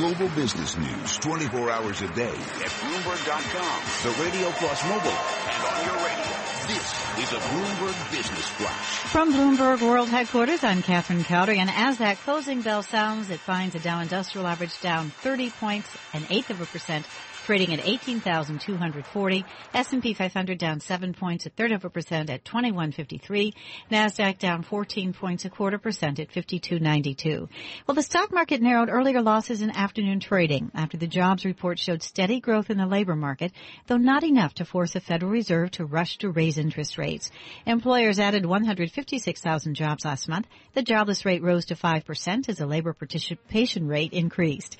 global business news 24 hours a day at Bloomberg.com, the Radio Plus mobile, and on your radio. This is a Bloomberg Business Flash. From Bloomberg World Headquarters, I'm Catherine Cowdery, and as that closing bell sounds, it finds the Dow Industrial Average down 30 points, an eighth of a percent, trading at 18,240. S&P 500 down 7 points, a third of a percent at 2153. NASDAQ down 14 points, a quarter percent at 5292. Well, the stock market narrowed earlier losses in afternoon trading after the jobs report showed steady growth in the labor market, though not enough to force the Federal Reserve to rush to raise interest rates. Employers added 156,000 jobs last month. The jobless rate rose to 5% as the labor participation rate increased.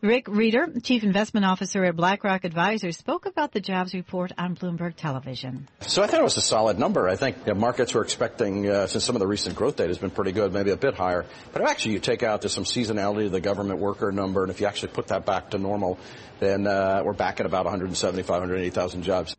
Rick Rieder, Chief Investment Officer at BlackRock Advisors, spoke about the jobs report on Bloomberg Television. So I thought it was a solid number. I think the markets were expecting, uh, since some of the recent growth data has been pretty good, maybe a bit higher. But actually, you take out there's some seasonality of the government worker number, and if you actually put that back to normal, then uh, we're back at about 175, 180,000 jobs.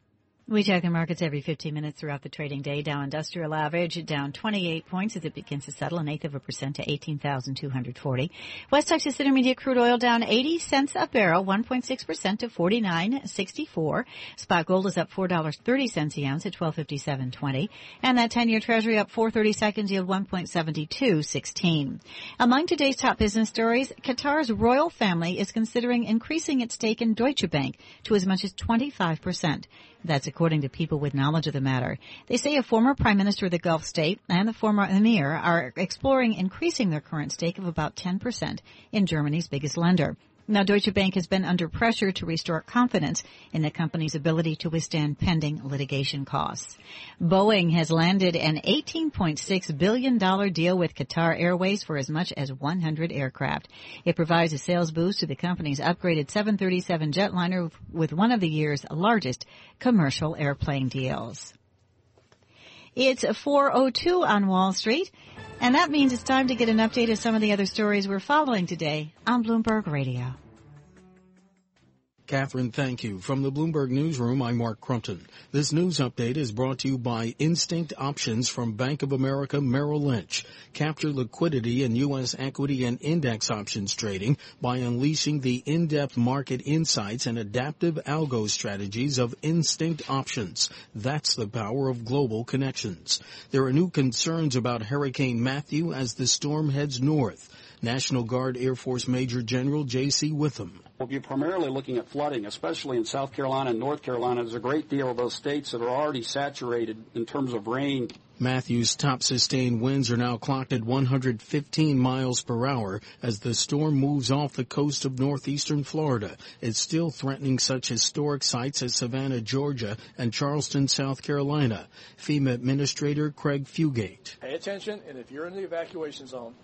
We check the markets every 15 minutes throughout the trading day. Dow Industrial Average down 28 points as it begins to settle an eighth of a percent to 18,240. West Texas Intermediate crude oil down 80 cents a barrel, 1.6% to 49.64. Spot gold is up $4.30 a ounce at 1257.20. And that 10-year treasury up 430 seconds yield 1.7216. Among today's top business stories, Qatar's royal family is considering increasing its stake in Deutsche Bank to as much as 25%. That's according to people with knowledge of the matter. They say a former prime minister of the Gulf state and the former emir are exploring increasing their current stake of about 10% in Germany's biggest lender. Now, Deutsche Bank has been under pressure to restore confidence in the company's ability to withstand pending litigation costs. Boeing has landed an $18.6 billion deal with Qatar Airways for as much as 100 aircraft. It provides a sales boost to the company's upgraded 737 jetliner with one of the year's largest commercial airplane deals. It's 4.02 on Wall Street. And that means it's time to get an update of some of the other stories we're following today on Bloomberg Radio. Catherine, thank you. From the Bloomberg Newsroom, I'm Mark Crumpton. This news update is brought to you by Instinct Options from Bank of America Merrill Lynch. Capture liquidity in U.S. equity and index options trading by unleashing the in-depth market insights and adaptive algo strategies of Instinct Options. That's the power of global connections. There are new concerns about Hurricane Matthew as the storm heads north. National Guard Air Force Major General J.C. Witham. We'll be primarily looking at flooding, especially in South Carolina and North Carolina. There's a great deal of those states that are already saturated in terms of rain. Matthew's top sustained winds are now clocked at 115 miles per hour as the storm moves off the coast of northeastern Florida. It's still threatening such historic sites as Savannah, Georgia and Charleston, South Carolina. FEMA Administrator Craig Fugate. Pay attention, and if you're in the evacuation zone,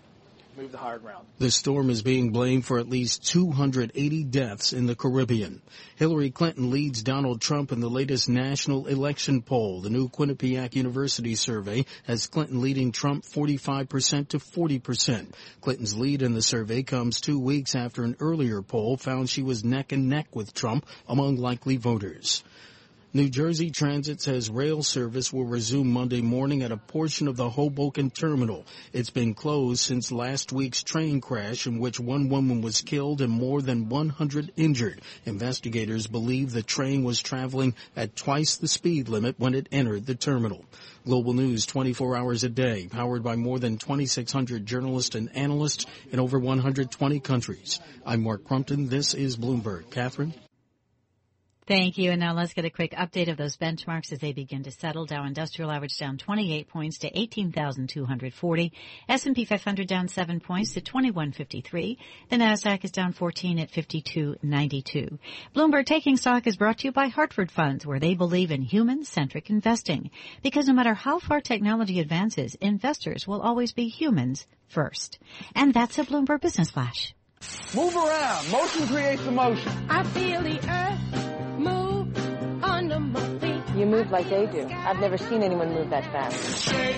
move the higher ground. The storm is being blamed for at least 280 deaths in the Caribbean. Hillary Clinton leads Donald Trump in the latest national election poll. The new Quinnipiac University survey has Clinton leading Trump 45% to 40%. Clinton's lead in the survey comes two weeks after an earlier poll found she was neck and neck with Trump among likely voters. New Jersey Transit says rail service will resume Monday morning at a portion of the Hoboken terminal. It's been closed since last week's train crash in which one woman was killed and more than 100 injured. Investigators believe the train was traveling at twice the speed limit when it entered the terminal. Global News 24 hours a day, powered by more than 2,600 journalists and analysts in over 120 countries. I'm Mark Crumpton. This is Bloomberg. Catherine? Thank you. And now let's get a quick update of those benchmarks as they begin to settle. Dow Industrial Average down 28 points to 18,240. S&P 500 down 7 points to 2153. The Nasdaq is down 14 at 5292. Bloomberg Taking Stock is brought to you by Hartford Funds, where they believe in human-centric investing. Because no matter how far technology advances, investors will always be humans first. And that's a Bloomberg Business Flash. Move around. Motion creates emotion. I feel the earth move under my feet. You move like they do. I've never seen anyone move that fast. Shake.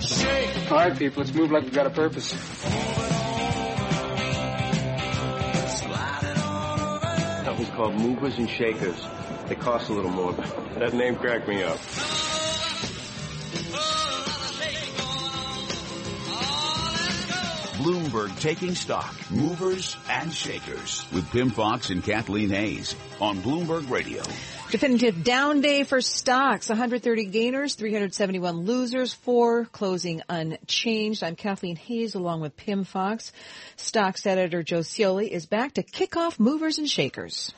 Shake. All right, people, let's move like we've got a purpose. Something's called movers and shakers. They cost a little more, but that name cracked me up. Bloomberg Taking Stock, Movers and Shakers with Pimm Fox and Kathleen Hays on Bloomberg Radio. Definitive down day for stocks. 130 gainers, 371 losers, four closing unchanged. I'm Kathleen Hays along with Pimm Fox. Stocks editor Joe Ciolli is back to kick off movers and shakers.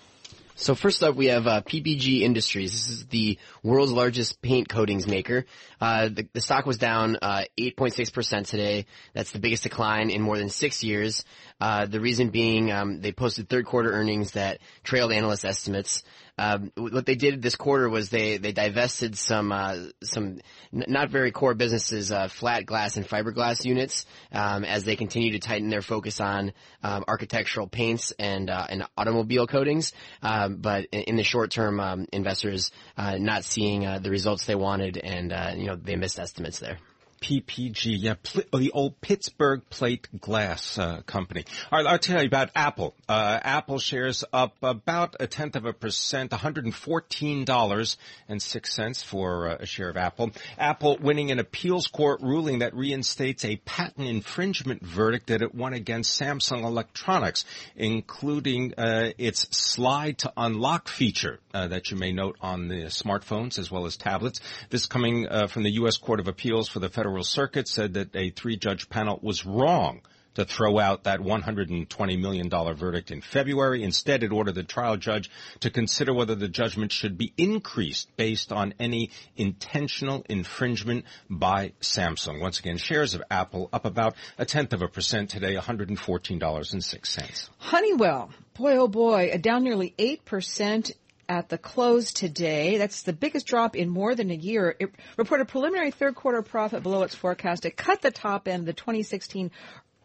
So first up, we have uh, PPG Industries. This is the world's largest paint coatings maker. Uh, the, the, stock was down uh, 8.6% today. That's the biggest decline in more than six years. Uh, the reason being um, they posted third quarter earnings that trailed analyst estimates. Um, what they did this quarter was they they divested some uh, some n- not very core businesses, uh, flat glass and fiberglass units, um, as they continue to tighten their focus on um, architectural paints and uh, and automobile coatings. Um, but in, in, the short term, um, investors uh, not seeing uh, the results they wanted, and uh, you know they missed estimates there. PPG, yeah, pl- the old Pittsburgh Plate Glass uh, Company. All right, I'll tell you about Apple. Uh, Apple shares up about a tenth of a percent, $114.06 for uh, a share of Apple. Apple winning an appeals court ruling that reinstates a patent infringement verdict that it won against Samsung Electronics, including uh, its slide to unlock feature uh, that you may note on the smartphones as well as tablets. This coming uh, from the U.S. Court of Appeals for the Federal Federal Circuit said that a three-judge panel was wrong to throw out that $120 million verdict in February. Instead, it ordered the trial judge to consider whether the judgment should be increased based on any intentional infringement by Samsung. Once again, shares of Apple up about a tenth of a percent today, $114.06. Honeywell, boy oh boy, down nearly 8% at the close today. That's the biggest drop in more than a year. It reported preliminary third quarter profit below its forecast. It cut the top end of the 2016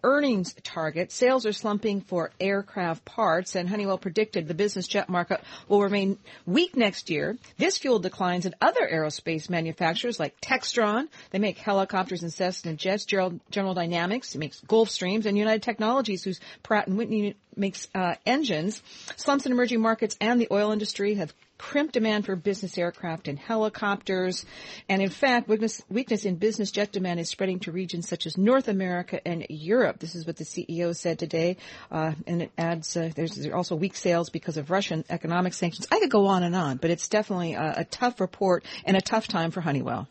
earnings target. Sales are slumping for aircraft parts, and Honeywell predicted the business jet market will remain weak next year. This fueled declines in other aerospace manufacturers like Textron. They make helicopters and Cessna jets. General Dynamics makes Gulfstreams, and United Technologies, whose Pratt and Whitney makes uh, engines. Slumps in emerging markets and the oil industry have crimped demand for business aircraft and helicopters. And in fact, weakness, weakness in business jet demand is spreading to regions such as North America and Europe. This is what the CEO said today. Uh, and it adds, uh, there's also weak sales because of Russian economic sanctions. I could go on and on, but it's definitely a, a tough report and a tough time for Honeywell.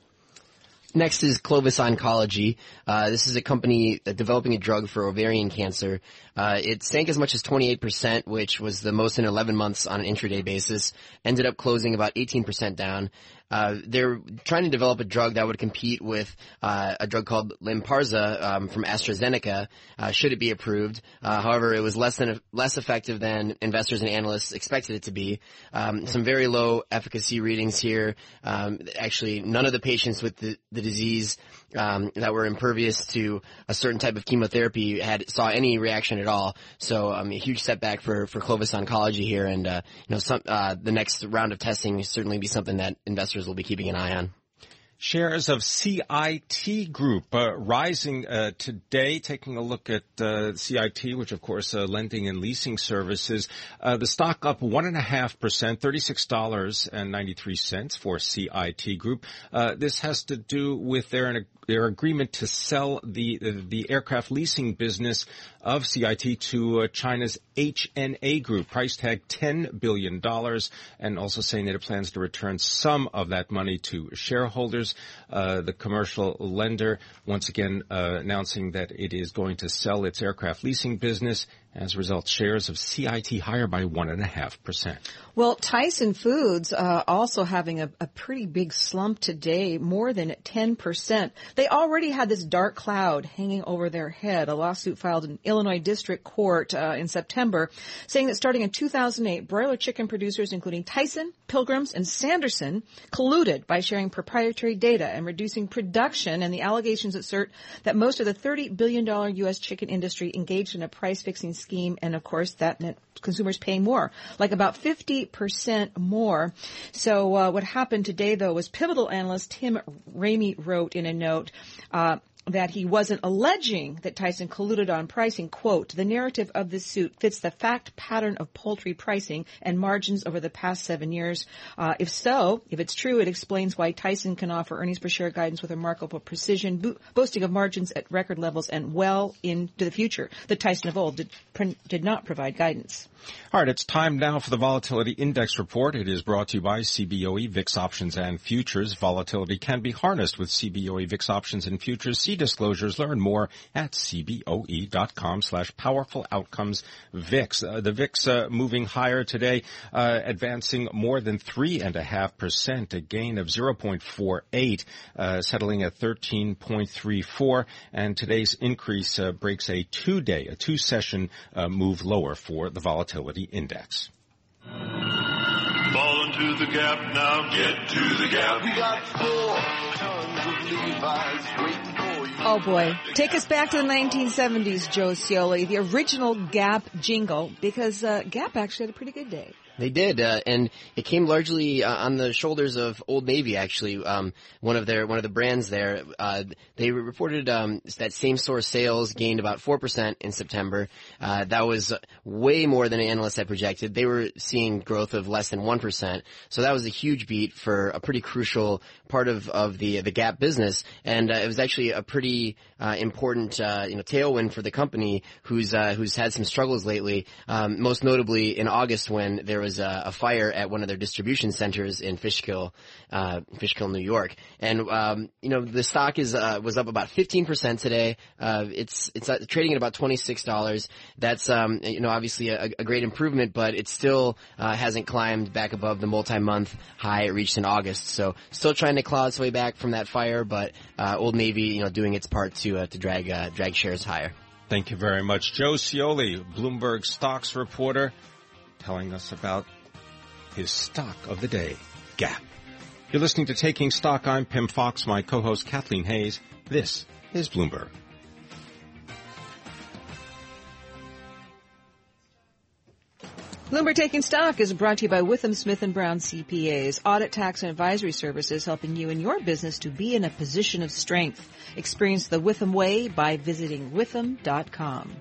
Next is Clovis Oncology. Uh, this is a company developing a drug for ovarian cancer. Uh, it sank as much as 28%, which was the most in 11 months on an intraday basis. Ended up closing about 18% down. Uh, they're trying to develop a drug that would compete with uh, a drug called Lynparza um, from AstraZeneca. Uh, should it be approved? Uh, however, it was less than less effective than investors and analysts expected it to be. Um, some very low efficacy readings here. Um, actually, none of the patients with the, the disease um, that were impervious to a certain type of chemotherapy had saw any reaction at all. So um, a huge setback for for Clovis Oncology here, and uh, you know some uh, the next round of testing certainly be something that investors will be keeping an eye on. Shares of CIT Group uh, rising uh, today. Taking a look at uh, CIT, which of course uh, lending and leasing services, uh, the stock up one and a half percent, thirty-six dollars and ninety-three cents for CIT Group. Uh, this has to do with their their agreement to sell the the aircraft leasing business of CIT to uh, China's HNA Group, price tag $10 billion, and also saying that it plans to return some of that money to shareholders. Uh, the commercial lender, once again, uh, announcing that it is going to sell its aircraft leasing business as a result, shares of CIT higher by 1.5%. Well, Tyson Foods uh, also having a, a, pretty big slump today, more than 10%. They already had this dark cloud hanging over their head. A lawsuit filed in Illinois District Court uh, in September saying that starting in 2008, broiler chicken producers, including Tyson, Pilgrims, and Sanderson, colluded by sharing proprietary data and reducing production. And the allegations assert that most of the $30 billion U.S. chicken industry engaged in a price fixing scheme, and of course that meant consumers paying more, like about 50% more. So uh, what happened today, though, was Pivotal analyst Tim Ramey wrote in a note, uh, that he wasn't alleging that Tyson colluded on pricing. Quote, the narrative of this suit fits the fact pattern of poultry pricing and margins over the past seven years. Uh, if so, if it's true, it explains why Tyson can offer earnings per share guidance with remarkable precision, bo- boasting of margins at record levels and well into the future. The Tyson of old did, did not provide guidance. All right, it's time now for the Volatility Index Report. It is brought to you by CBOE VIX Options and Futures. Volatility can be harnessed with CBOE VIX Options and Futures. See disclosures. Learn more at cboe.com slash powerful outcomes VIX. Uh, the VIX uh, moving higher today, uh, advancing more than 3.5%, a gain of 0.48, uh, settling at 13.34. And today's increase uh, breaks a two-day, a two-session uh, move lower for the volatility index. Fall into the gap now, get to the gap. We got four tons of Levi's waiting for you. Oh boy. Take us back to the 1970s, Joe Ciolli, the original Gap jingle, because uh, Gap actually had a pretty good day. They did, uh, and it came largely uh, on the shoulders of Old Navy. Actually, um, one of their one of the brands there. Uh, they reported um, that same store sales gained about four percent in September. Uh, that was way more than analysts had projected. They were seeing growth of less than one percent, so that was a huge beat for a pretty crucial part of, of the the Gap business, and uh, it was actually a pretty uh, important you know tailwind for the company, who's who's had some struggles lately. Um, most notably in August when there was was a, a, fire at one of their distribution centers in Fishkill, uh, Fishkill, New York, and um, you know the stock is uh, was up about 15 percent today. Uh, it's it's uh, trading at about 26 dollars. That's um, you know obviously a, a, great improvement, but it still uh, hasn't climbed back above the multi-month high it reached in August. So still trying to claw its way back from that fire, but uh, Old Navy you know doing its part to to drag drag shares higher. Thank you very much. Joe Ciolli, Bloomberg stocks reporter telling us about his stock of the day, Gap. You're listening to Taking Stock. I'm Pimm Fox, my co-host Kathleen Hays. This is Bloomberg. Bloomberg Taking Stock is brought to you by Withum Smith & Brown CPAs, audit tax and advisory services helping you and your business to be in a position of strength. Experience the Withum way by visiting withum.com.